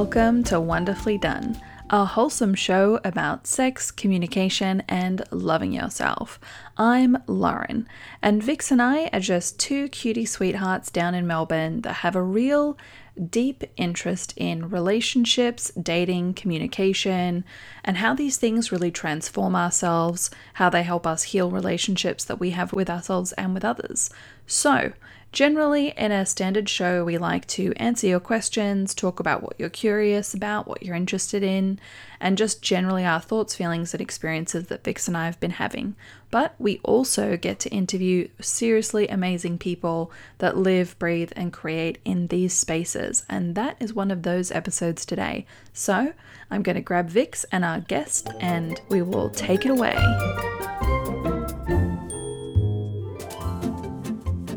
Welcome to Wonderfully Done, a wholesome show about sex, communication, and loving yourself. I'm Lauren, and Vix and I are just two cutie sweethearts down in Melbourne that have a real deep interest in relationships, dating, communication, and how these things really transform ourselves, how they help us heal relationships that we have with ourselves and with others. So, Generally, in a standard show, we like to answer your questions, talk about what you're curious about, what you're interested in, and just generally our thoughts, feelings, and experiences that Vix and I have been having. But we also get to interview seriously amazing people that live, breathe, and create in these spaces, and that is one of those episodes today. So I'm going to grab Vix and our guest, and we will take it away.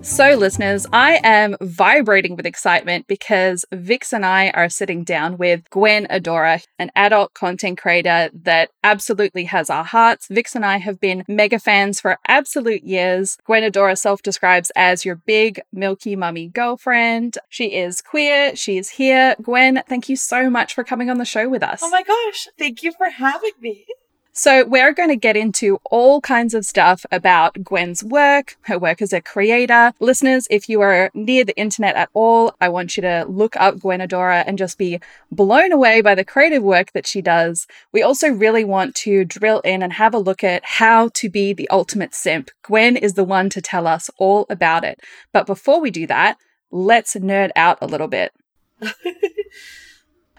So, listeners, I am vibrating with excitement because Vix and I are sitting down with Gwen Adora, an adult content creator that absolutely has our hearts. Vix and I have been mega fans for absolute years. Gwen Adora self describes as your big, milky mummy girlfriend. She is queer. She is here. Gwen, thank you so much for coming on the show with us. Oh my gosh. Thank you for having me. So, we're going to get into all kinds of stuff about Gwen's work, her work as a creator. Listeners, if you are near the internet at all, I want you to look up Gwen Adora and just be blown away by the creative work that she does. We also really want to drill in and have a look at how to be the ultimate simp. Gwen is the one to tell us all about it. But before we do that, let's nerd out a little bit.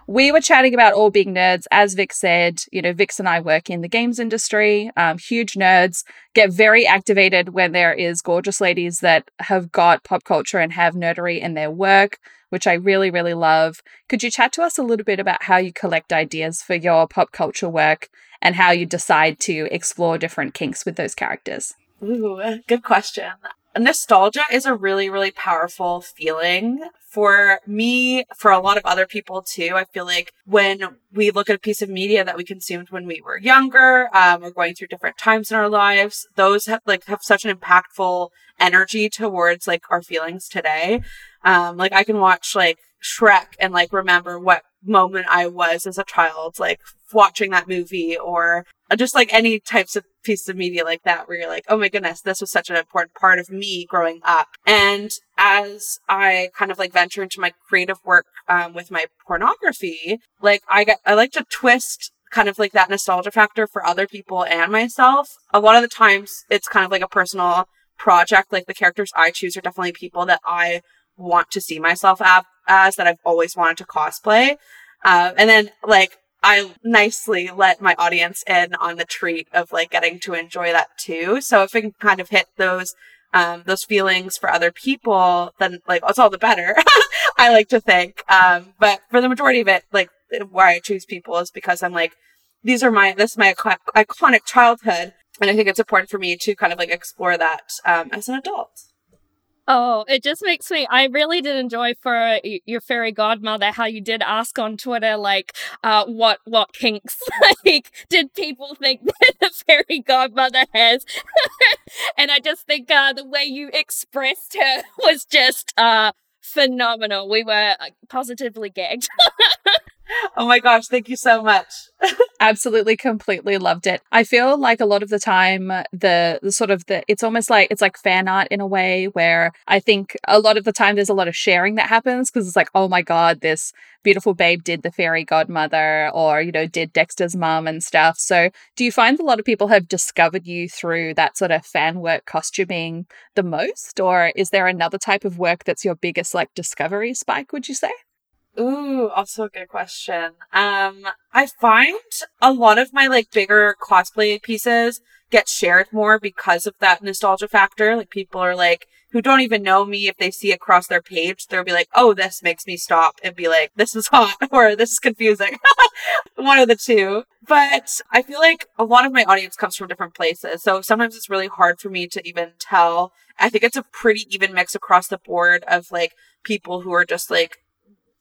we were chatting about all being nerds. As Vix said, you know, Vix and I work in the games industry, um, huge nerds, get very activated when there is gorgeous ladies that have got pop culture and have nerdery in their work, which I really, really love. Could you chat to us a little bit about how you collect ideas for your pop culture work and how you decide to explore different kinks with those characters? Ooh, good question. Nostalgia is a really, really powerful feeling for me, for a lot of other people too, I feel like when we look at a piece of media that we consumed when we were younger, um, or going through different times in our lives, those have like have such an impactful energy towards like our feelings today. Um, like I can watch like Shrek and like remember what moment I was as a child, like watching that movie or just like any types of pieces of media like that where you're like, oh my goodness, this was such an important part of me growing up. And as I kind of like venture into my creative work um, with my pornography, like I get, I like to twist kind of like that nostalgia factor for other people and myself. A lot of the times it's kind of like a personal project. Like the characters I choose are definitely people that I want to see myself as that I've always wanted to cosplay. Uh, and then like I nicely let my audience in on the treat of like getting to enjoy that too. So if I can kind of hit those um, those feelings for other people, then like it's all the better. I like to think. Um, but for the majority of it, like why I choose people is because I'm like, these are my this is my iconic childhood, and I think it's important for me to kind of like explore that um, as an adult. Oh, it just makes me. I really did enjoy for your fairy godmother how you did ask on Twitter, like, uh, what what kinks like did people think that the fairy godmother has? and I just think uh, the way you expressed her was just uh phenomenal. We were positively gagged. oh my gosh, thank you so much. Absolutely completely loved it. I feel like a lot of the time the, the sort of the it's almost like it's like fan art in a way where I think a lot of the time there's a lot of sharing that happens because it's like, oh my god, this beautiful babe did the fairy godmother or, you know, did Dexter's mom and stuff. So do you find a lot of people have discovered you through that sort of fan work costuming the most? Or is there another type of work that's your biggest like discovery spike, would you say? Ooh, also a good question. Um, I find a lot of my like bigger cosplay pieces get shared more because of that nostalgia factor. Like people are like, who don't even know me, if they see across their page, they'll be like, oh, this makes me stop and be like, this is hot or this is confusing. One of the two. But I feel like a lot of my audience comes from different places. So sometimes it's really hard for me to even tell. I think it's a pretty even mix across the board of like people who are just like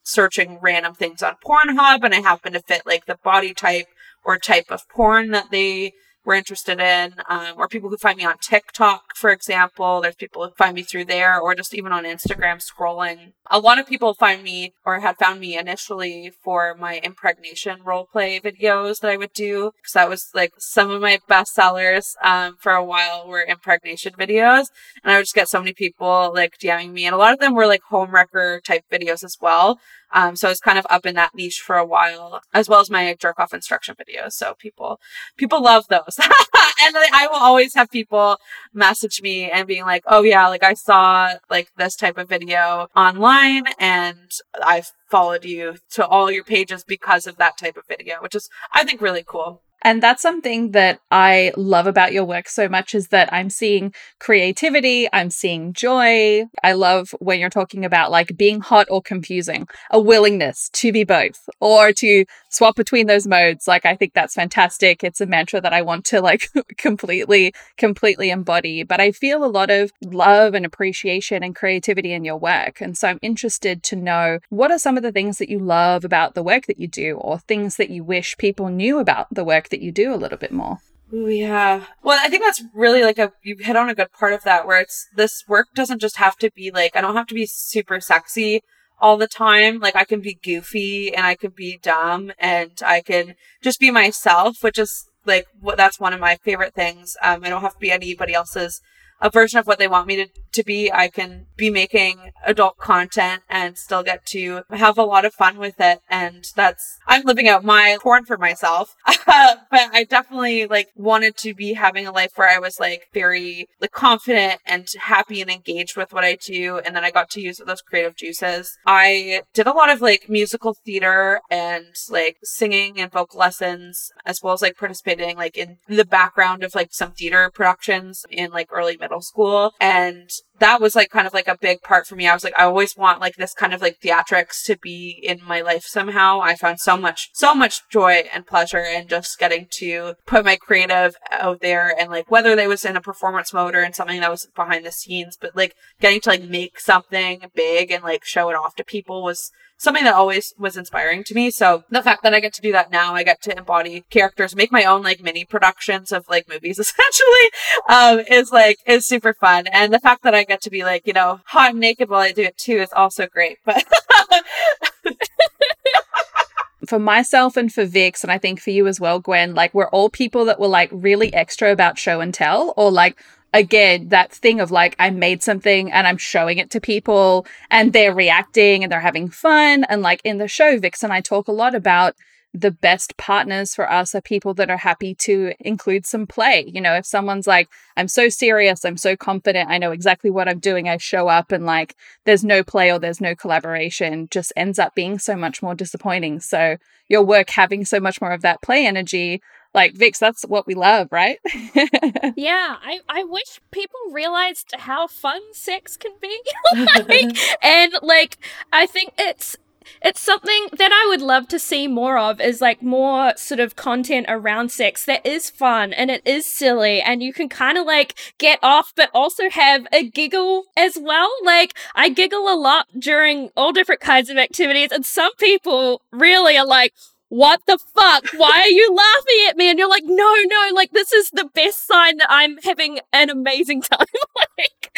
searching random things on Pornhub and I happen to fit like the body type or type of porn that they were interested in, um, or people who find me on TikTok for example. There's people who find me through there or just even on Instagram scrolling. A lot of people find me or had found me initially for my impregnation role play videos that I would do because that was like some of my best sellers um, for a while were impregnation videos. And I would just get so many people like DMing me and a lot of them were like homewrecker type videos as well. Um, so I was kind of up in that niche for a while, as well as my jerk off instruction videos. So people, people love those. and I will always have people message me and being like, oh yeah, like I saw like this type of video online and I've followed you to all your pages because of that type of video, which is, I think, really cool. And that's something that I love about your work so much is that I'm seeing creativity, I'm seeing joy. I love when you're talking about like being hot or confusing, a willingness to be both or to swap between those modes. Like I think that's fantastic. It's a mantra that I want to like completely completely embody, but I feel a lot of love and appreciation and creativity in your work. And so I'm interested to know what are some of the things that you love about the work that you do or things that you wish people knew about the work that you do a little bit more. Ooh, yeah. Well, I think that's really like a, you hit on a good part of that where it's, this work doesn't just have to be like, I don't have to be super sexy all the time. Like I can be goofy and I can be dumb and I can just be myself, which is like what that's one of my favorite things. Um, I don't have to be anybody else's a version of what they want me to, to be. I can be making adult content and still get to have a lot of fun with it. And that's, I'm living out my porn for myself. but I definitely like wanted to be having a life where I was like very like confident and happy and engaged with what I do. And then I got to use those creative juices. I did a lot of like musical theater and like singing and vocal lessons, as well as like participating like in the background of like some theater productions in like early middle school. And that was like kind of like a big part for me. I was like, I always want like this kind of like theatrics to be in my life somehow. I found so much, so much joy and pleasure in just getting to put my creative out there and like whether they was in a performance mode or in something that was behind the scenes, but like getting to like make something big and like show it off to people was something that always was inspiring to me. So the fact that I get to do that now, I get to embody characters, make my own like mini productions of like movies essentially, um, is like, is super fun. And the fact that I get to be like, you know, hot and naked while I do it too is also great. But for myself and for Vix, and I think for you as well, Gwen, like we're all people that were like really extra about show and tell, or like again, that thing of like, I made something and I'm showing it to people and they're reacting and they're having fun. And like in the show, Vix and I talk a lot about the best partners for us are people that are happy to include some play. You know, if someone's like, I'm so serious, I'm so confident, I know exactly what I'm doing, I show up and like there's no play or there's no collaboration, just ends up being so much more disappointing. So your work having so much more of that play energy like Vix, that's what we love, right? yeah, I, I wish people realized how fun sex can be. like, and like I think it's it's something that I would love to see more of is like more sort of content around sex that is fun and it is silly and you can kind of like get off but also have a giggle as well. Like I giggle a lot during all different kinds of activities and some people really are like, what the fuck? Why are you laughing at me? And you're like, no, no, like this is the best sign that I'm having an amazing time. like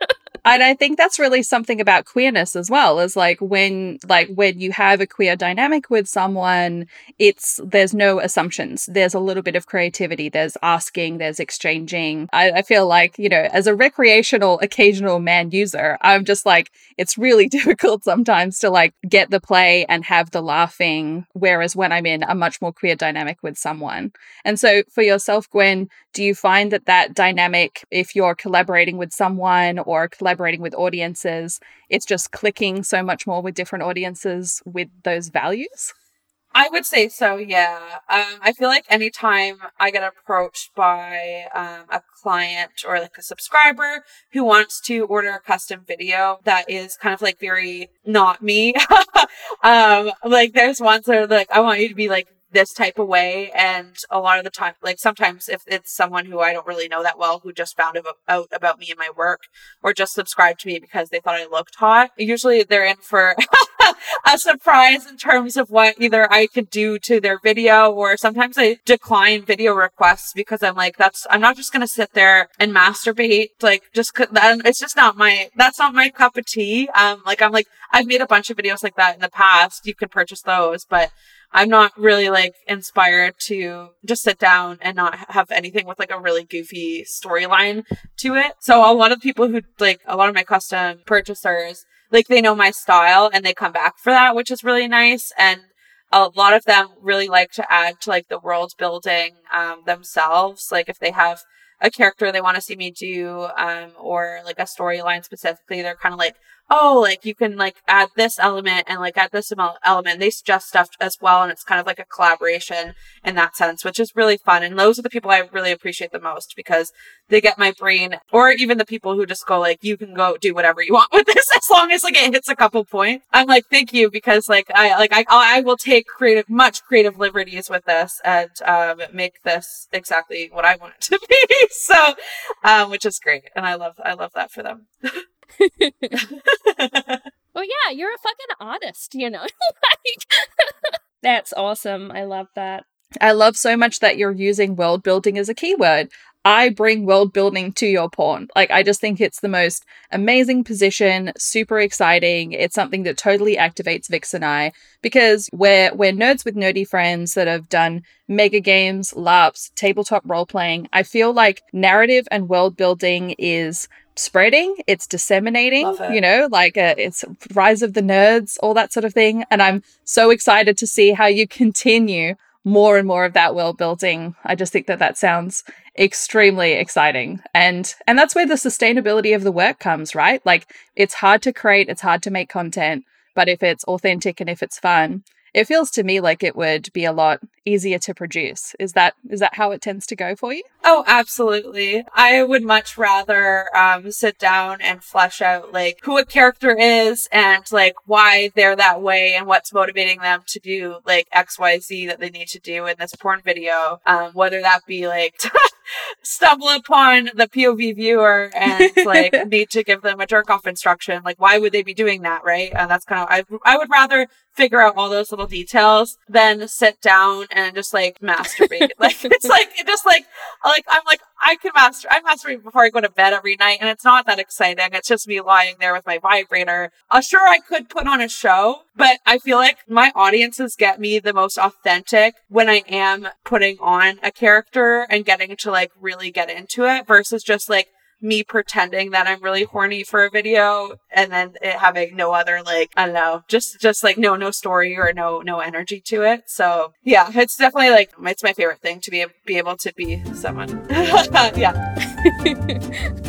and I think that's really something about queerness as well is like when like when you have a queer dynamic with someone it's there's no assumptions. There's a little bit of creativity. There's asking. There's exchanging. I, I feel like you know as a recreational occasional man user I'm just like it's really difficult sometimes to like get the play and have the laughing whereas when I'm in a much more queer dynamic with someone. And so for yourself Gwen do you find that that dynamic if you're collaborating with someone or collaborating with audiences, it's just clicking so much more with different audiences with those values? I would say so, yeah. Um, I feel like anytime I get approached by um, a client or like a subscriber who wants to order a custom video that is kind of like very not me, um, like there's ones that are like, I want you to be like this type of way. And a lot of the time, like sometimes if it's someone who I don't really know that well, who just found out about me and my work or just subscribed to me because they thought I looked hot, usually they're in for a surprise in terms of what either I could do to their video or sometimes I decline video requests because I'm like, that's, I'm not just going to sit there and masturbate. Like, just, it's just not my, that's not my cup of tea. Um, like, I'm like, I've made a bunch of videos like that in the past. You can purchase those, but I'm not really like inspired to just sit down and not have anything with like a really goofy storyline to it. So a lot of people who like a lot of my custom purchasers, like they know my style and they come back for that, which is really nice. And a lot of them really like to add to like the world building um, themselves. Like if they have a character they want to see me do, um, or like a storyline specifically, they're kind of like, oh, like you can like add this element and like add this element. They suggest stuff as well. And it's kind of like a collaboration in that sense, which is really fun. And those are the people I really appreciate the most because they get my brain or even the people who just go like, you can go do whatever you want with this as long as like it hits a couple points. I'm like, thank you because like I, like I, I will take creative, much creative liberties with this and, um, make this exactly what I want it to be. so, um, which is great. And I love, I love that for them. well, yeah, you're a fucking artist, you know? like, that's awesome. I love that. I love so much that you're using world building as a keyword. I bring world building to your porn. Like, I just think it's the most amazing position, super exciting. It's something that totally activates Vix and I because we're we're nerds with nerdy friends that have done mega games, LARPs, tabletop role playing. I feel like narrative and world building is spreading, it's disseminating, it. you know, like uh, it's rise of the nerds, all that sort of thing. And I'm so excited to see how you continue more and more of that world building. I just think that that sounds extremely exciting. And and that's where the sustainability of the work comes, right? Like it's hard to create, it's hard to make content, but if it's authentic and if it's fun, it feels to me like it would be a lot easier to produce. Is that is that how it tends to go for you? Oh, absolutely. I would much rather um, sit down and flesh out like who a character is and like why they're that way and what's motivating them to do like X, Y, Z that they need to do in this porn video. Um, whether that be like stumble upon the POV viewer and like need to give them a jerk off instruction. Like, why would they be doing that? Right. And that's kind of, I, I would rather figure out all those little details then sit down and just like masturbate. like, it's like, it just like, like, I'm like, I can master, I masturbate before I go to bed every night and it's not that exciting. It's just me lying there with my vibrator. Uh, sure, I could put on a show, but I feel like my audiences get me the most authentic when I am putting on a character and getting to like really get into it versus just like me pretending that I'm really horny for a video and then it having no other like I don't know, just just like no no story or no no energy to it. So yeah, it's definitely like it's my favorite thing to be be able to be someone. yeah.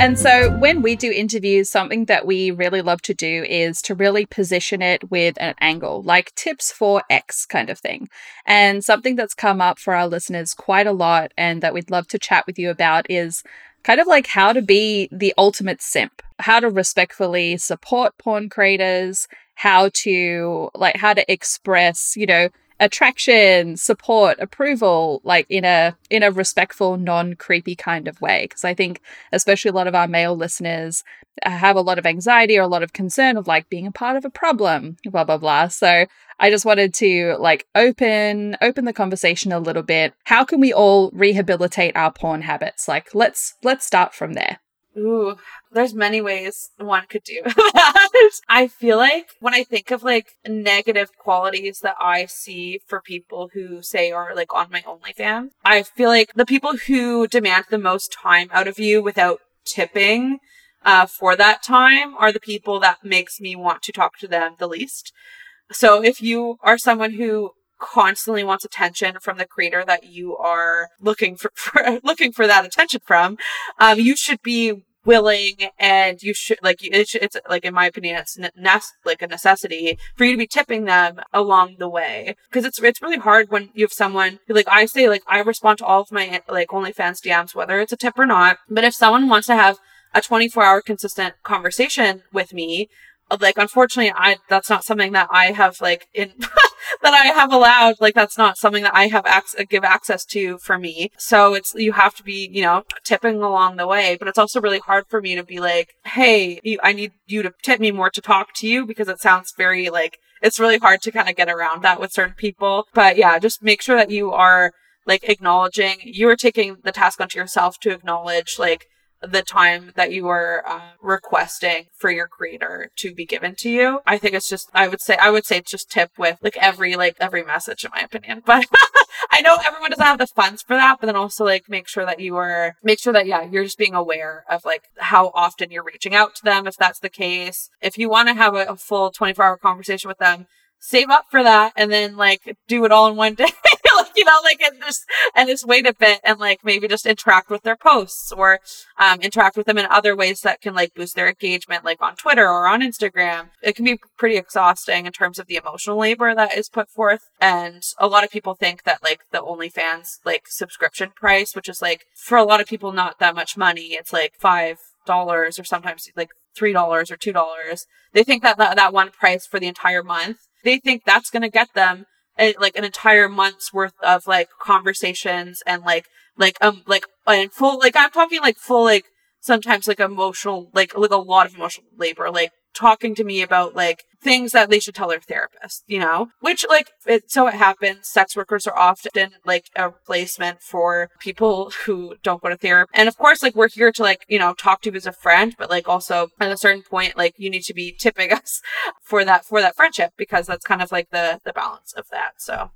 And so when we do interviews, something that we really love to do is to really position it with an angle, like tips for X kind of thing. And something that's come up for our listeners quite a lot and that we'd love to chat with you about is kind of like how to be the ultimate simp, how to respectfully support porn creators, how to like how to express, you know, attraction, support, approval, like in a in a respectful, non-creepy kind of way. Because I think especially a lot of our male listeners have a lot of anxiety or a lot of concern of like being a part of a problem, blah blah blah. So I just wanted to like open open the conversation a little bit. How can we all rehabilitate our porn habits? Like let's let's start from there. Ooh, there's many ways one could do that. I feel like when I think of like negative qualities that I see for people who say are like on my OnlyFans, I feel like the people who demand the most time out of you without tipping uh, for that time are the people that makes me want to talk to them the least. So if you are someone who constantly wants attention from the creator that you are looking for, for looking for that attention from, um, you should be willing and you should like it's, it's like in my opinion it's ne- like a necessity for you to be tipping them along the way. Because it's it's really hard when you have someone like I say like I respond to all of my like OnlyFans DMs whether it's a tip or not but if someone wants to have a 24 hour consistent conversation with me like unfortunately I that's not something that I have like in that I have allowed. Like that's not something that I have ac- give access to for me. So it's you have to be you know tipping along the way. But it's also really hard for me to be like, hey, you, I need you to tip me more to talk to you because it sounds very like it's really hard to kind of get around that with certain people. But yeah, just make sure that you are like acknowledging you are taking the task onto yourself to acknowledge like the time that you are uh, requesting for your creator to be given to you. I think it's just, I would say, I would say it's just tip with like every, like every message in my opinion. But I know everyone doesn't have the funds for that, but then also like make sure that you are, make sure that, yeah, you're just being aware of like how often you're reaching out to them. If that's the case, if you want to have a, a full 24 hour conversation with them, save up for that and then like do it all in one day. like, you know, like and just and just wait a bit and like maybe just interact with their posts or um, interact with them in other ways that can like boost their engagement, like on Twitter or on Instagram. It can be pretty exhausting in terms of the emotional labor that is put forth. And a lot of people think that like the OnlyFans like subscription price, which is like for a lot of people not that much money, it's like five dollars or sometimes like three dollars or two dollars. They think that, that that one price for the entire month they think that's going to get them like an entire month's worth of like conversations and like like um like and full like I'm talking like full like sometimes like emotional like like a lot of emotional labor like talking to me about like things that they should tell their therapist, you know, which like it, so it happens. Sex workers are often like a replacement for people who don't go to therapy. And of course, like we're here to like, you know, talk to you as a friend, but like also at a certain point, like you need to be tipping us for that, for that friendship because that's kind of like the, the balance of that. So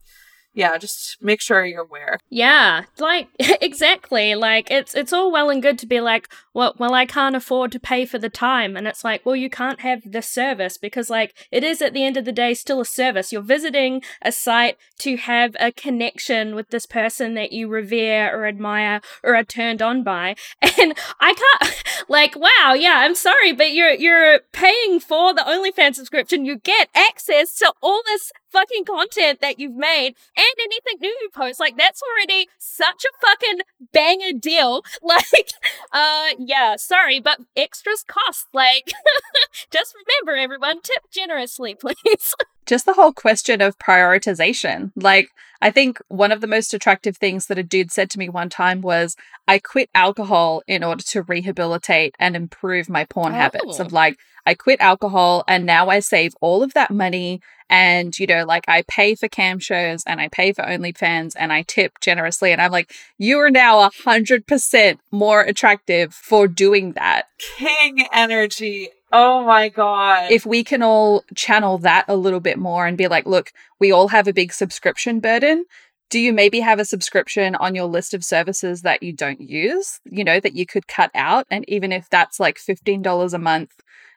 yeah, just make sure you're aware. Yeah, like exactly. Like it's it's all well and good to be like, well, well, I can't afford to pay for the time, and it's like, well, you can't have the service because like it is at the end of the day still a service. You're visiting a site to have a connection with this person that you revere or admire or are turned on by, and I can't like, wow, yeah, I'm sorry, but you're you're paying for the OnlyFans subscription. You get access to all this fucking content that you've made and anything new you post. Like that's already such a fucking banger deal. Like, uh, yeah, sorry, but extras cost. Like, just remember, everyone, tip generously, please. just the whole question of prioritization. Like, I think one of the most attractive things that a dude said to me one time was, I quit alcohol in order to rehabilitate and improve my porn oh. habits. Of like, I quit alcohol and now I save all of that money and you know like i pay for cam shows and i pay for onlyfans and i tip generously and i'm like you are now a hundred percent more attractive for doing that. King energy. Oh my god. If we can all channel that a little bit more and be like look we all have a big subscription burden. Do you maybe have a subscription on your list of services that you don't use you know that you could cut out? And even if that's like $15 a month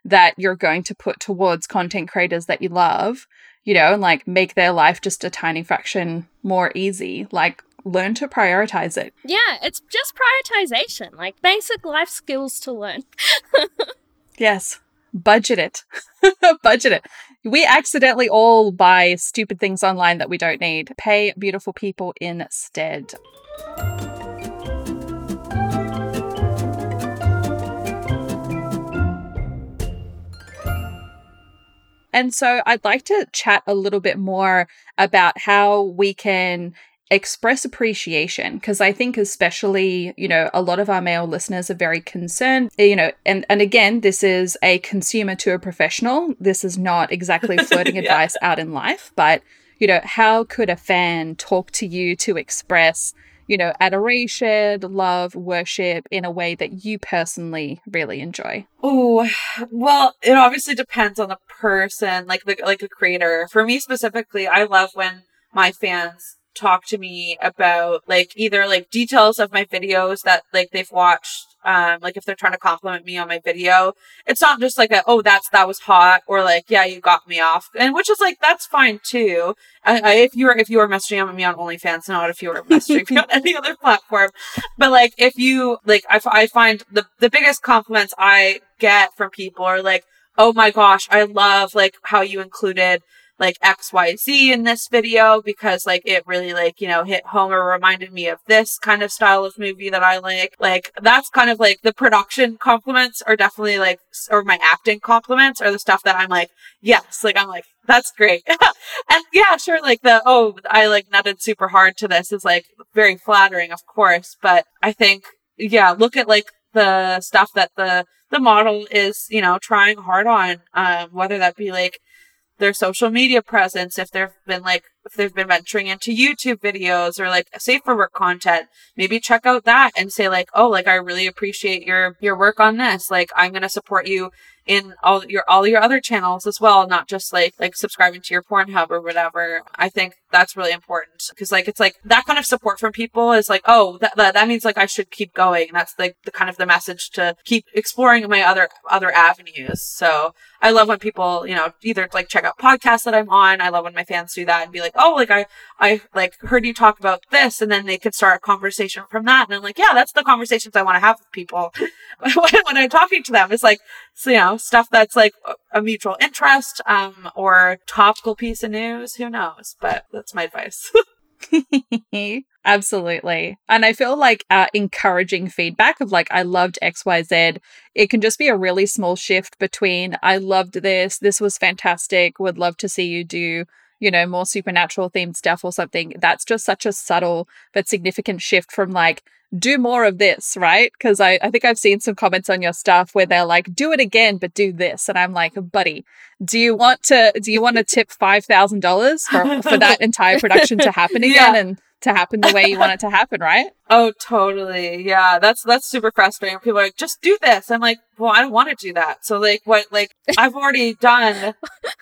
that you're going to put towards content creators that you love, you know, and like make their life just a tiny fraction more easy. Like learn to prioritize it. Yeah, it's just prioritization, like basic life skills to learn. yes. Budget it. Budget it. We accidentally all buy stupid things online that we don't need. Pay beautiful people instead. And so I'd like to chat a little bit more about how we can express appreciation because I think especially, you know, a lot of our male listeners are very concerned, you know, and and again, this is a consumer to a professional. This is not exactly flirting yeah. advice out in life, but you know, how could a fan talk to you to express you know, adoration, love, worship in a way that you personally really enjoy? Oh, well, it obviously depends on the person, like the like a creator. For me specifically, I love when my fans talk to me about like either like details of my videos that like they've watched um like if they're trying to compliment me on my video it's not just like a oh that's that was hot or like yeah you got me off and which is like that's fine too. I, I, if you were if you were messaging me on OnlyFans not if you were messaging me on any other platform. But like if you like I, I find the the biggest compliments I get from people are like oh my gosh I love like how you included like XYZ in this video because like it really like, you know, hit home or reminded me of this kind of style of movie that I like. Like that's kind of like the production compliments are definitely like, or my acting compliments are the stuff that I'm like, yes, like I'm like, that's great. and yeah, sure, like the, oh, I like nutted super hard to this is like very flattering, of course. But I think, yeah, look at like the stuff that the, the model is, you know, trying hard on, um, whether that be like their social media presence, if they've been like, if they've been venturing into YouTube videos or like safe for work content, maybe check out that and say like, oh, like I really appreciate your, your work on this. Like I'm to support you in all your all your other channels as well, not just like like subscribing to your Pornhub or whatever. I think that's really important because like it's like that kind of support from people is like oh that, that that means like I should keep going. That's like the kind of the message to keep exploring my other other avenues. So I love when people you know either like check out podcasts that I'm on. I love when my fans do that and be like oh like I I like heard you talk about this and then they could start a conversation from that and I'm like yeah that's the conversations I want to have with people when I'm talking to them. It's like so you know stuff that's like a mutual interest um, or topical piece of news. Who knows? But that's my advice. Absolutely. And I feel like uh, encouraging feedback of like, I loved XYZ, it can just be a really small shift between, I loved this, this was fantastic, would love to see you do, you know, more supernatural themed stuff or something. That's just such a subtle but significant shift from like, do more of this, right? Because I, I think I've seen some comments on your stuff where they're like, do it again, but do this. And I'm like, buddy, do you want to do you want to tip five thousand dollars for for that entire production to happen again yeah. and to happen the way you want it to happen, right? Oh, totally. Yeah, that's that's super frustrating. People are like, just do this. I'm like, well, I don't want to do that. So like, what? Like, I've already done,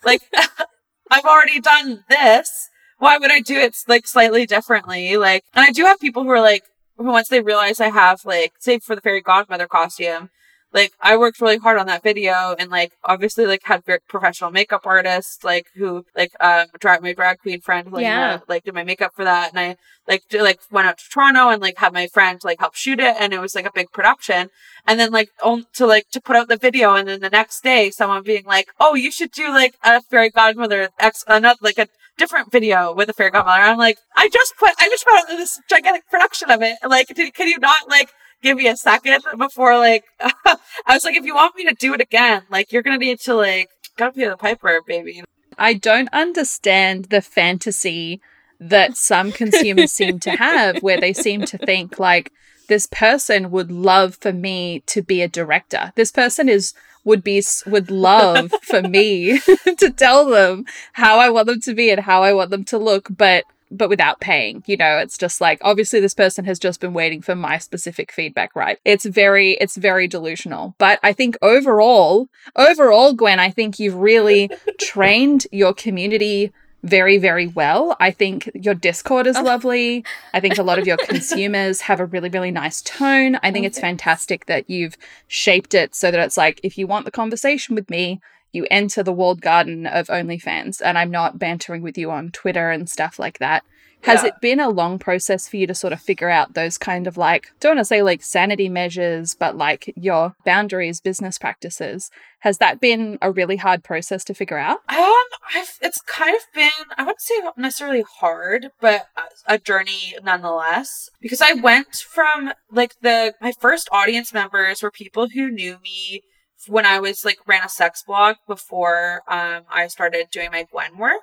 like, I've already done this. Why would I do it like slightly differently? Like, and I do have people who are like, who once they realize I have like, say for the fairy godmother costume, like I worked really hard on that video and like obviously like had very professional makeup artists like who like um drag my drag queen friend like yeah. like did my makeup for that and I like did, like went out to Toronto and like had my friend like help shoot it and it was like a big production and then like on to like to put out the video and then the next day someone being like oh you should do like a fairy godmother ex another like a different video with a fairy godmother. I'm like, I just put, I just put out this gigantic production of it. Like, did, can you not like give me a second before like, I was like, if you want me to do it again, like, you're to need to like, gotta pay the piper, baby. I don't understand the fantasy that some consumers seem to have where they seem to think like this person would love for me to be a director. This person is would be would love for me to tell them how I want them to be and how I want them to look, but but without paying. You know, it's just like obviously this person has just been waiting for my specific feedback, right? It's very it's very delusional. But I think overall, overall Gwen, I think you've really trained your community very, very well. I think your Discord is oh. lovely. I think a lot of your consumers have a really, really nice tone. I think oh, it's fantastic that you've shaped it so that it's like, if you want the conversation with me, you enter the walled garden of OnlyFans, and I'm not bantering with you on Twitter and stuff like that. Has yeah. it been a long process for you to sort of figure out those kind of like, don't want to say like sanity measures, but like your boundaries, business practices? Has that been a really hard process to figure out? Um, I've, it's kind of been, I wouldn't say necessarily hard, but a journey nonetheless. Because I went from like the, my first audience members were people who knew me when I was like ran a sex blog before um, I started doing my Gwen work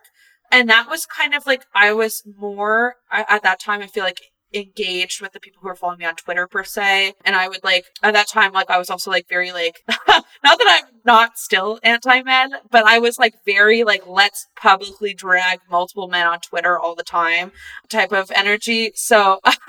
and that was kind of like I was more I, at that time. I feel like engaged with the people who were following me on Twitter per se. And I would like at that time, like I was also like very like not that I'm not still anti men, but I was like very like let's publicly drag multiple men on Twitter all the time type of energy. So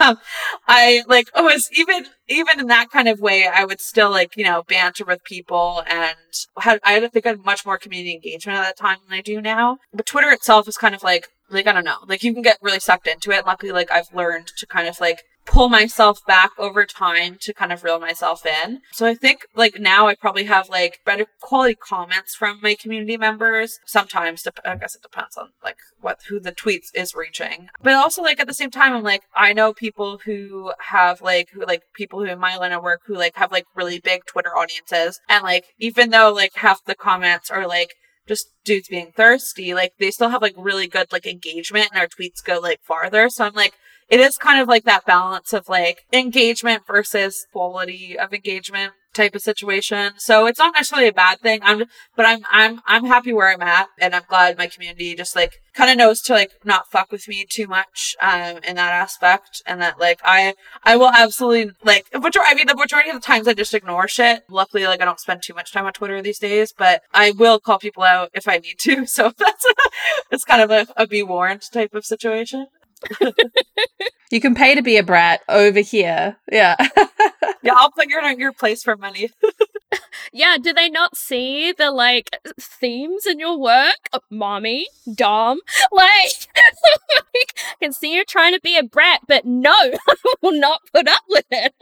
I like was even even in that kind of way, I would still like, you know, banter with people and had, I think I had much more community engagement at that time than I do now. But Twitter itself is kind of like like, I don't know. Like, you can get really sucked into it. Luckily, like, I've learned to kind of like pull myself back over time to kind of reel myself in. So I think like now I probably have like better quality comments from my community members. Sometimes, I guess it depends on like what, who the tweets is reaching. But also like at the same time, I'm like, I know people who have like, who like people who in my line of work who like have like really big Twitter audiences. And like, even though like half the comments are like, just dudes being thirsty. Like they still have like really good like engagement and our tweets go like farther. So I'm like, it is kind of like that balance of like engagement versus quality of engagement type of situation. So it's not necessarily a bad thing. I'm, but I'm, I'm, I'm happy where I'm at and I'm glad my community just like kind of knows to like not fuck with me too much, um, in that aspect. And that like I, I will absolutely like, majority, I mean, the majority of the times I just ignore shit. Luckily, like I don't spend too much time on Twitter these days, but I will call people out if I need to. So that's, it's kind of a, a be warned type of situation. you can pay to be a brat over here. Yeah. yeah, I'll put you in your place for money. yeah, do they not see the like themes in your work? Oh, mommy, Dom, like, like I can see you trying to be a brat, but no, I will not put up with it.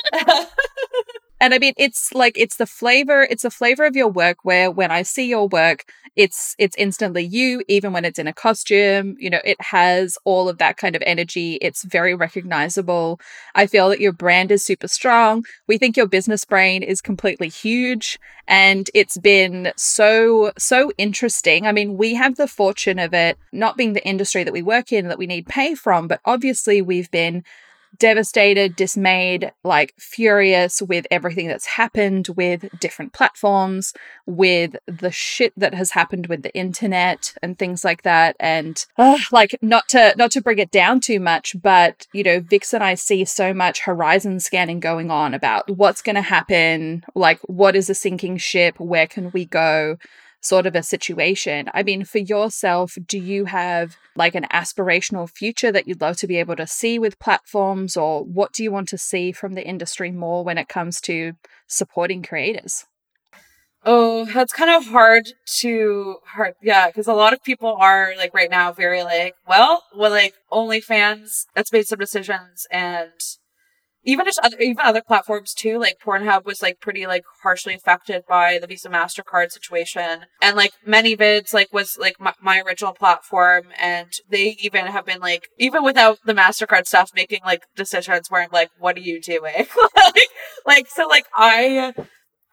And I mean, it's like it's the flavor. It's the flavor of your work. Where when I see your work, it's it's instantly you. Even when it's in a costume, you know, it has all of that kind of energy. It's very recognizable. I feel that your brand is super strong. We think your business brain is completely huge, and it's been so so interesting. I mean, we have the fortune of it not being the industry that we work in that we need pay from, but obviously we've been devastated, dismayed, like furious with everything that's happened with different platforms, with the shit that has happened with the internet and things like that. And uh, like not to not to bring it down too much, but you know, Vix and I see so much horizon scanning going on about what's going to happen, like what is a sinking ship, where can we go? Sort of a situation. I mean, for yourself, do you have like an aspirational future that you'd love to be able to see with platforms, or what do you want to see from the industry more when it comes to supporting creators? Oh, that's kind of hard to hard. Yeah, because a lot of people are like right now very like, well, well, like OnlyFans that's made some decisions and even just other even other platforms too like pornhub was like pretty like harshly affected by the visa mastercard situation. And like ManyVids like was like my, my original platform. And they even have been like even without the mastercard stuff making like decisions where i'm like what are you doing? Like, like so like i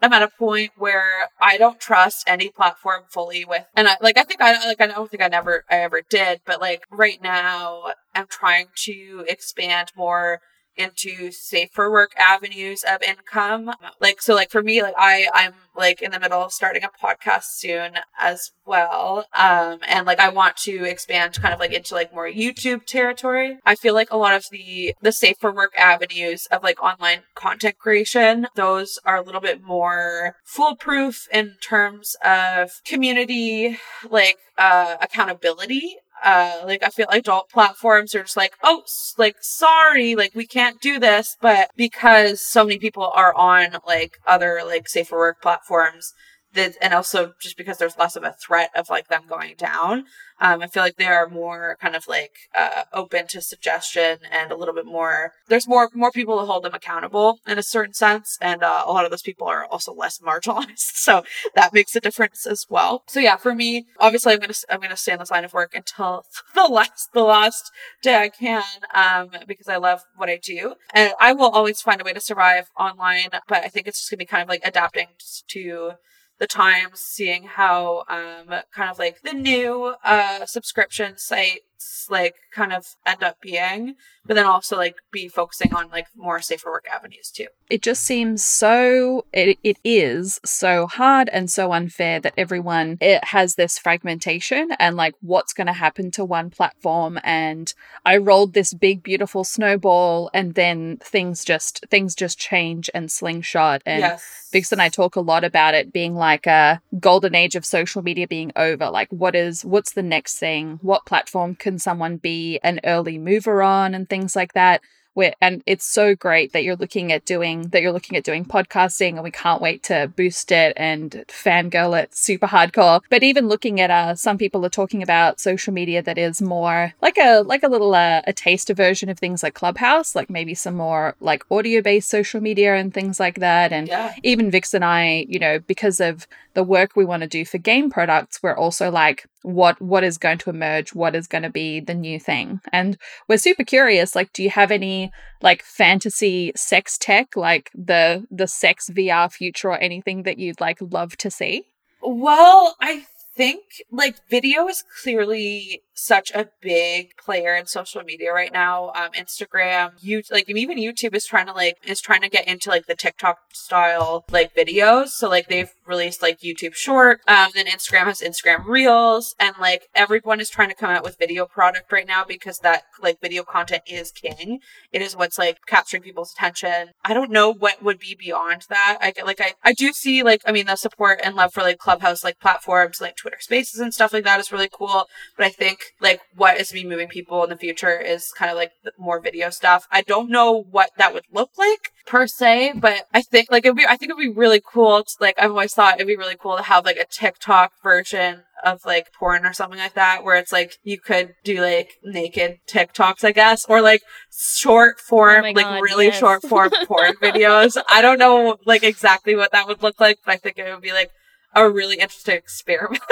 I'm at a point where I don't trust any platform fully with, and I like, I think I, like, I don't think I never, I ever did, but like right now I'm trying to expand more into safer work avenues of income. Like, so like for me, like I, I'm like in the middle of starting a podcast soon as well. Um, and like I want to expand kind of like into like more YouTube territory. I feel like a lot of the, the safer work avenues of like online content creation, those are a little bit more foolproof in terms of community, like, uh, accountability uh like i feel like adult platforms are just like oh like sorry like we can't do this but because so many people are on like other like safer work platforms that and also just because there's less of a threat of like them going down um, I feel like they are more kind of like uh, open to suggestion and a little bit more. There's more more people to hold them accountable in a certain sense, and uh, a lot of those people are also less marginalized, so that makes a difference as well. So yeah, for me, obviously, I'm gonna I'm gonna stay in this line of work until the last the last day I can, um, because I love what I do, and I will always find a way to survive online. But I think it's just gonna be kind of like adapting to the times, seeing how um, kind of like the new uh, subscription sites like kind of end up being, but then also like be focusing on like more safer work avenues too. It just seems so it, it is so hard and so unfair that everyone it has this fragmentation and like what's going to happen to one platform and I rolled this big beautiful snowball and then things just things just change and slingshot and yes Vix and I talk a lot about it being like a golden age of social media being over. Like, what is, what's the next thing? What platform can someone be an early mover on and things like that? Where, and it's so great that you're looking at doing that you're looking at doing podcasting and we can't wait to boost it and fangirl it super hardcore but even looking at uh some people are talking about social media that is more like a like a little uh, a taster version of things like clubhouse like maybe some more like audio based social media and things like that and yeah. even vix and i you know because of the work we want to do for game products we're also like what what is going to emerge? What is going to be the new thing? And we're super curious like do you have any like fantasy sex tech like the the sex vr future or anything that you'd like love to see? Well i think like video is clearly such a big player in social media right now. Um, Instagram, you like even YouTube is trying to like is trying to get into like the TikTok style like videos. So like they've released like YouTube Short, um, then Instagram has Instagram Reels, and like everyone is trying to come out with video product right now because that like video content is king. It is what's like capturing people's attention. I don't know what would be beyond that. I get like I I do see like I mean the support and love for like Clubhouse like platforms like Twitter Spaces and stuff like that is really cool. But I think like what is be moving people in the future is kind of like more video stuff. I don't know what that would look like per se, but I think like it'd be I think it'd be really cool. To, like I've always thought it'd be really cool to have like a TikTok version of like porn or something like that, where it's like you could do like naked TikToks, I guess, or like short form, Oh my like God, really yes. short form porn videos. I don't know like exactly what that would look like, but I think it would be like a really interesting experiment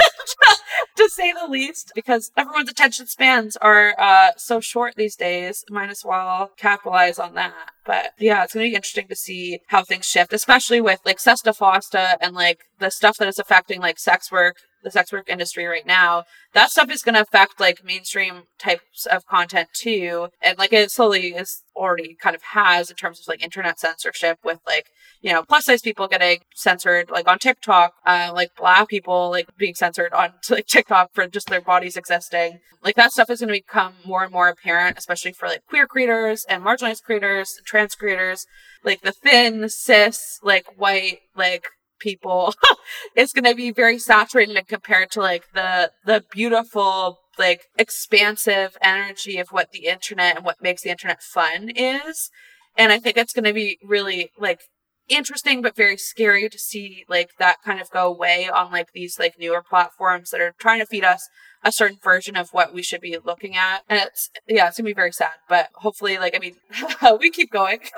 to say the least because everyone's attention spans are uh so short these days might as well capitalize on that. But yeah it's gonna be interesting to see how things shift especially with like sesta fosta and like the stuff that is affecting like sex work the sex work industry right now that stuff is going to affect like mainstream types of content too. And like it slowly is already kind of has in terms of like internet censorship with like you know plus size people getting censored like on tiktok uh, like black people like being censored on like tiktok for just their bodies existing. Like that stuff is going to become more and more apparent especially for like queer creators and marginalized creators trans creators like the thin cis like white like people it's going to be very saturated and compared to like the the beautiful like expansive energy of what the internet and what makes the internet fun is. And i think it's going to be really like interesting but very scary to see like that kind of go away on like these like newer platforms that are trying to feed us a certain version of what we should be looking at. And it's yeah it's gonna be very sad but hopefully like i mean we keep going.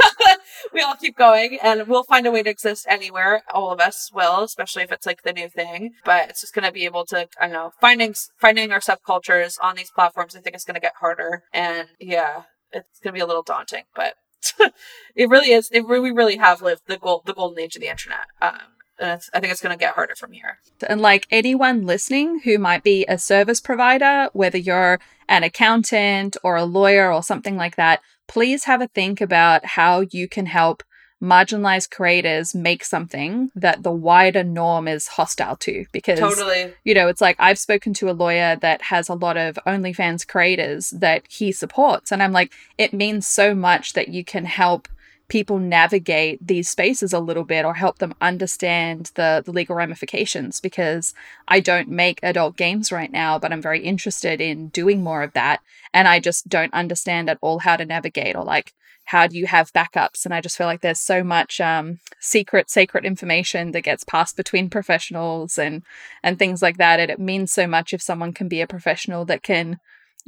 We all keep going and we'll find a way to exist anywhere. All of us will especially if it's like the new thing. But it's just gonna be able to i don't know finding finding our subcultures on these platforms i think it's gonna get harder. And yeah it's gonna be a little daunting but it really is it we really have lived the gold the golden age of the internet. Um and I think it's going to get harder from here. And like anyone listening who might be a service provider, whether you're an accountant or a lawyer or something like that, please have a think about how you can help marginalized creators make something that the wider norm is hostile to. Because, Totally. you know, it's like I've spoken to a lawyer that has a lot of OnlyFans creators that he supports. And I'm like, it means so much that you can help people navigate these spaces a little bit or help them understand the, the legal ramifications because I don't make adult games right now, but I'm very interested in doing more of that. And I just don't understand at all how to navigate or like how do you have backups and i just feel like there's so much um, secret sacred information that gets passed between professionals and and things like that and it means so much if someone can be a professional that can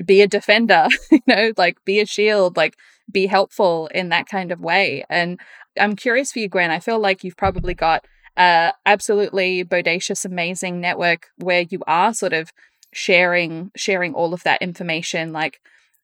be a defender you know like be a shield like be helpful in that kind of way and i'm curious for you gwen i feel like you've probably got a absolutely bodacious amazing network where you are sort of sharing sharing all of that information like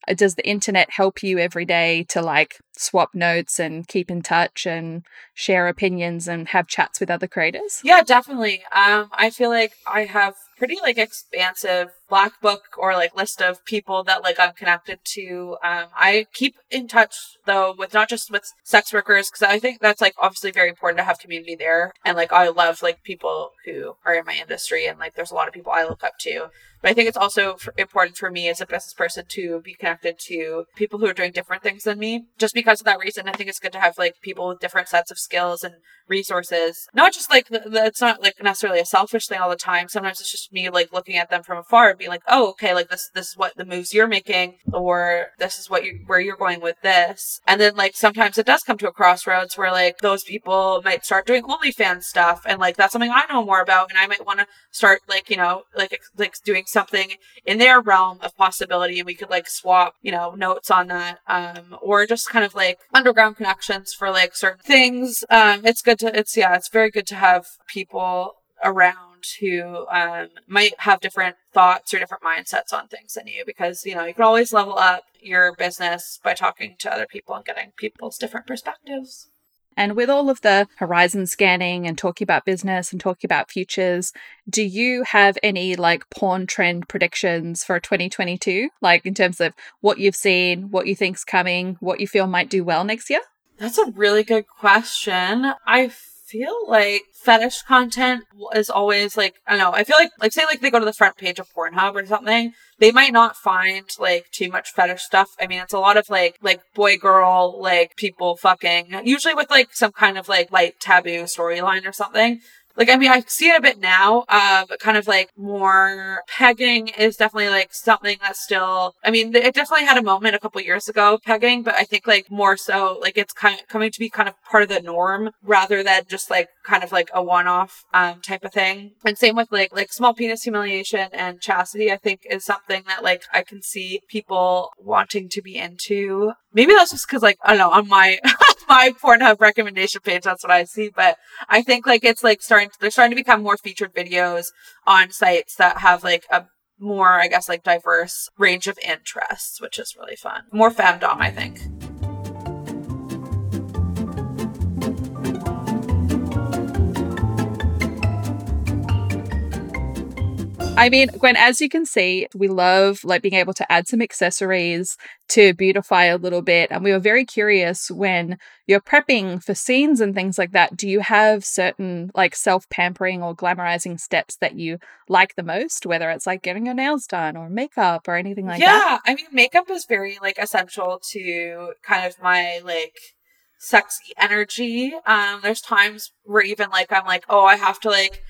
uh, does the internet help you every day to like swap notes and keep in touch and share opinions and have chats with other creators Yeah, definitely. Um, I feel like I have pretty like expansive black book or like list of people that like I'm connected to. Um, I keep in touch though with not just with sex workers because I think that's like obviously very important to have community there. And like I love like people who are in my industry and like there's a lot of people I look up to. But I think it's also f- important for me as a business person to be connected to people who are doing different things than me. Just because of that reason, I think it's good to have like people with different sets of skills and resources. Not just like the, it's not like necessarily a selfish thing all the time. Sometimes it's just me like looking at them from afar and being like, oh, okay, like this this is what the moves you're making, or this is what you where you're going with this. And then like sometimes it does come to a crossroads where like those people might start doing OnlyFans stuff, and like that's something I know more about, and I might want to start like you know like like doing something in their realm of possibility, and we could like swap you know notes on that, um, or just kind of like underground connections for like certain things. Um, it's good to it's yeah, it's very good to have people around who um, might have different thoughts or different mindsets on things than you because you know you can always level up your business by talking to other people and getting people's different perspectives And with all of the horizon scanning and talking about business and talking about futures, do you have any like porn trend predictions for 2022? Like in terms of what you've seen, what you think's coming, what you feel might do well next year? That's a really good question. I feel like fetish content is always like I don't know. I feel like like say like they go to the front page of Pornhub or something, they might not find like too much fetish stuff. I mean, it's a lot of like like boy girl like people fucking usually with like some kind of like light taboo storyline or something like I mean I see it a bit now, uh, but kind of like more pegging is definitely like something that's still. I mean, it definitely had a moment a couple years ago pegging, but I think like more so like it's kind of coming to be kind of part of the norm rather than just like kind of like a one-off um, type of thing. And same with like like small penis humiliation and chastity. I think is something that like I can see people wanting to be into. Maybe that's just because like I don't know on my my Pornhub recommendation page that's what I see, but I think like it's like starting they're starting to become more featured videos on sites that have like a more I guess like diverse range of interests, which is really fun. More femdom, I think. I mean, Gwen, as you can see, we love like being able to add some accessories to beautify a little bit. And we were very curious when you're prepping for scenes and things like that. Do you have certain like self pampering or glamorizing steps that you like the most, whether it's like getting your nails done or makeup or anything like yeah, that? Yeah, I mean, makeup is very like essential to kind of my like sexy energy. Um, there's times where even like I'm like, oh, I have to like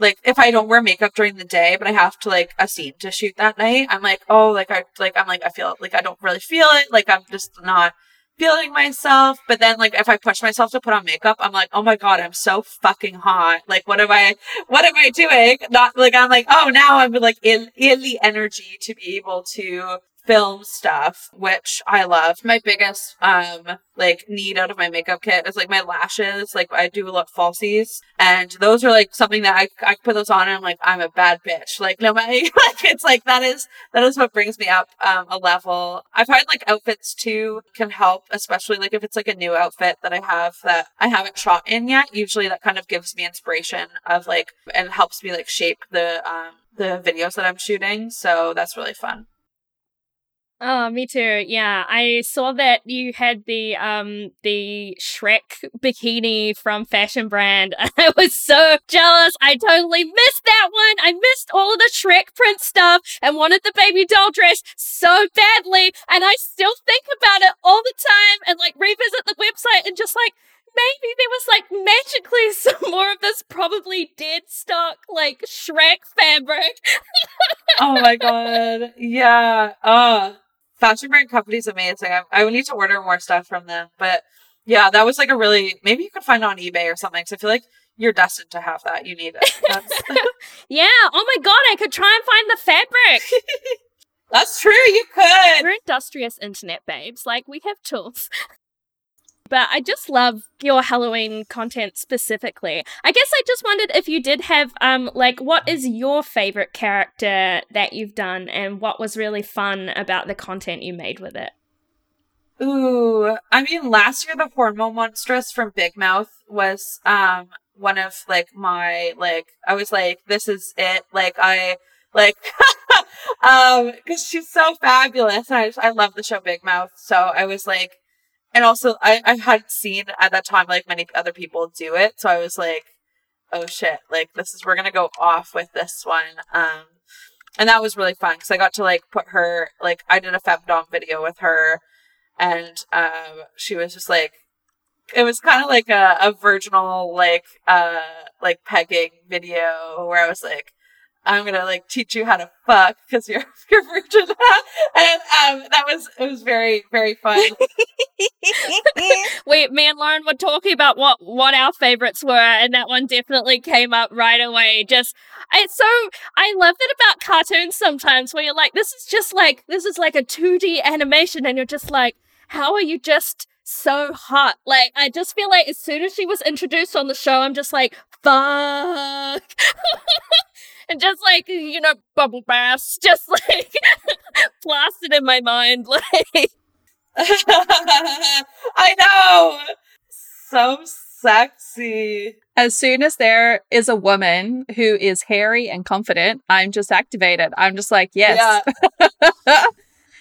like if I don't wear makeup during the day, but I have to like a scene to shoot that night, I'm like, oh, like I like I'm like I feel like I don't really feel it. Like I'm just not feeling myself. But then like if I push myself to put on makeup, I'm like, oh my god, I'm so fucking hot. Like what am I what am I doing? Not like I'm like, oh now I'm like in in the energy to be able to film stuff, which I love. My biggest um like need out of my makeup kit is like my lashes. Like I do a lot of falsies, and those are like something that I I put those on and I'm like I'm a bad bitch. Like no matter like it's like that is that is what brings me up um a level. I find like outfits too can help, especially like if it's like a new outfit that I have that I haven't shot in yet. Usually that kind of gives me inspiration of like and helps me like shape the um the videos that I'm shooting. So that's really fun. Oh, me too. Yeah, I saw that you had the um the Shrek bikini from Fashion Brand. I was so jealous. I totally missed that one. I missed all of the Shrek print stuff and wanted the baby doll dress so badly. And I still think about it all the time and like revisit the website and just like maybe there was like magically some more of this probably dead stock like Shrek fabric. oh my god. Yeah. Uh Fashion Brand Company is amazing. I, I need to order more stuff from them. But yeah, that was like a really maybe you could find it on eBay or something. Cause I feel like you're destined to have that. You need it. yeah. Oh my god, I could try and find the fabric. That's true. You could. We're industrious internet babes. Like we have tools. But I just love your Halloween content specifically. I guess I just wondered if you did have um like what is your favorite character that you've done and what was really fun about the content you made with it. Ooh, I mean last year the Hormone Monstress from Big Mouth was um one of like my like I was like this is it like I like um because she's so fabulous and I just I love the show Big Mouth so I was like and also I, I hadn't seen at that time like many other people do it. So i was like oh shit like this is we're gonna go off with this one. Um and that was really fun because i got to like put her like i did a femdom video with her. And um she was just like it was kind of like a, a virginal like uh like pegging video where i was like I'm gonna like teach you how to fuck because you're you're virgin, and um, that was it was very very fun. Wait, me and Lauren were talking about what what our favorites were, and that one definitely came up right away. Just it's so I love that about cartoons sometimes where you're like, this is just like this is like a 2D animation, and you're just like, how are you just so hot. Like, I just feel like as soon as she was introduced on the show, I'm just like, fuck. and just like you know bubble baths just like plastered in my mind like i know so sexy. As soon as there is a woman who is hairy and confident, I'm just activated. I'm just like, yes. Yeah.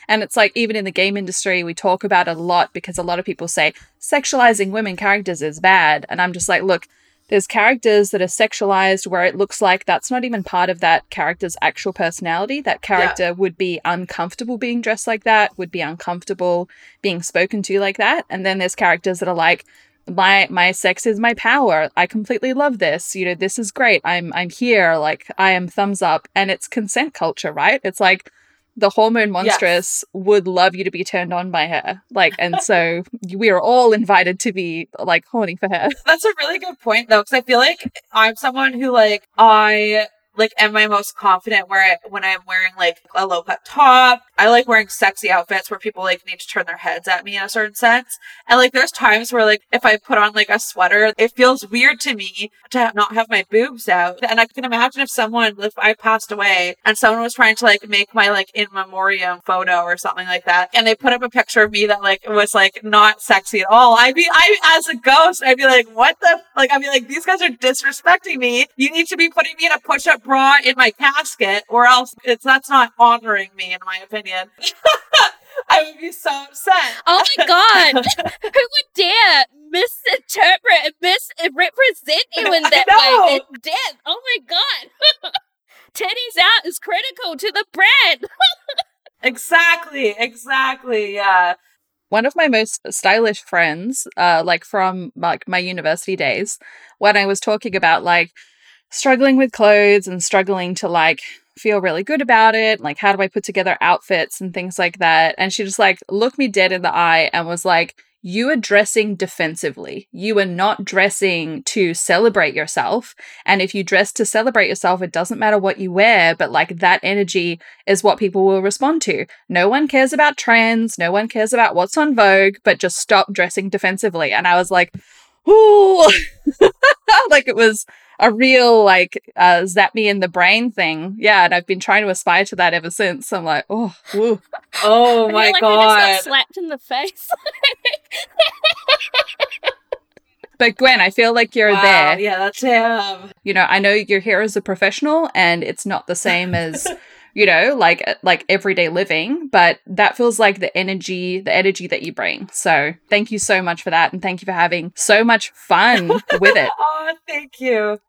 and it's like, even in the game industry, we talk about it a lot because a lot of people say sexualizing women characters is bad. And I'm just like, look, there's characters that are sexualized where it looks like that's not even part of that character's actual personality. That character yeah. would be uncomfortable being dressed like that, would be uncomfortable being spoken to like that. And then there's characters that are like, my my sex is my power. I completely love this. You know, this is great. I'm I'm here. Like I am thumbs up. And it's consent culture, right? It's like the Hormone Monstress yes. would love you to be turned on by her. Like, and so we are all invited to be like horny for her. That's a really good point though, because I feel like I'm someone who like I like am I most confident where I, when I'm wearing like a low cut top. I like wearing sexy outfits where people like need to turn their heads at me in a certain sense. And like there's times where like if I put on like a sweater, it feels weird to me to not have my boobs out. And I can imagine if someone if I passed away and someone was trying to like make my like in memoriam photo or something like that, and they put up a picture of me that like was like not sexy at all. I'd be I as a ghost, I'd be like, what the like I'd be like, these guys are disrespecting me. You need to be putting me in a push up bra in my casket, or else it's that's not honoring me, in my opinion. I would be so upset. Oh my god! Who would dare misinterpret and misrepresent you in that way? In death. Oh my god! Titties out is critical to the brand. exactly. Exactly. Yeah one of my most stylish friends uh like from like my university days when i was talking about like struggling with clothes and struggling to like feel really good about it. Like, how do I put together outfits and things like that? And she just like looked me dead in the eye and was like, you are dressing defensively. You are not dressing to celebrate yourself. And if you dress to celebrate yourself, it doesn't matter what you wear, but like that energy is what people will respond to. No one cares about trends. No one cares about what's on Vogue, but just stop dressing defensively. And I was like, ooh, like it was a real like uh, zap me in the brain thing. Yeah, and I've been trying to aspire to that ever since. I'm like, oh, woo. oh my like god, slapped in the face. but Gwen, I feel like you're wow, there. Yeah, that's him. You know, I know you're here as a professional, and it's not the same as. you know like like everyday living but that feels like the energy the energy that you bring so thank you so much for that and thank you for having so much fun with it oh thank you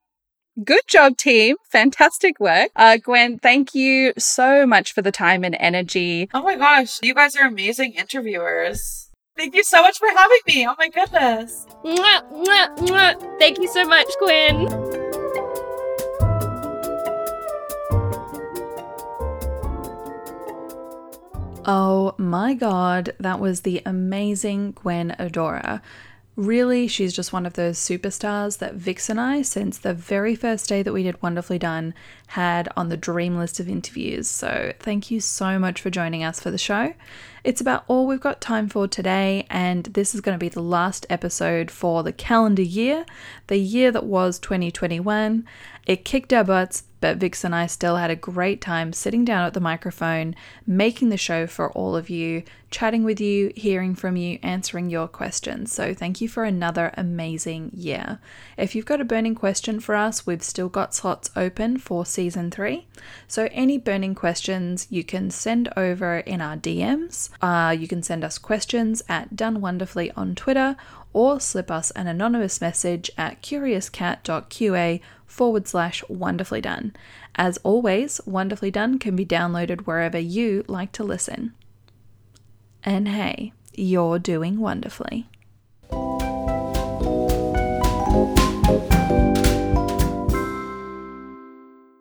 Good job, team. Fantastic work. Uh, Gwen, thank you so much for the time and energy. Oh my gosh, you guys are amazing interviewers. Thank you so much for having me. Oh my goodness. Mwah, mwah, mwah. Thank you so much, Gwen. Oh my god, that was the amazing Gwen Adora. Really, she's just one of those superstars that Vix and I, since the very first day that we did Wonderfully Done, had on the dream list of interviews. So, thank you so much for joining us for the show. It's about all we've got time for today, and this is going to be the last episode for the calendar year, the year that was 2021. It kicked our butts, but Vix and I still had a great time sitting down at the microphone, making the show for all of you, chatting with you, hearing from you, answering your questions. So, thank you for another amazing year. If you've got a burning question for us, we've still got slots open for season three. So, any burning questions you can send over in our DMs. Uh, you can send us questions at Done Wonderfully on Twitter or slip us an anonymous message at curiouscat.qa forward slash wonderfully done. As always, Wonderfully Done can be downloaded wherever you like to listen. And hey, you're doing wonderfully.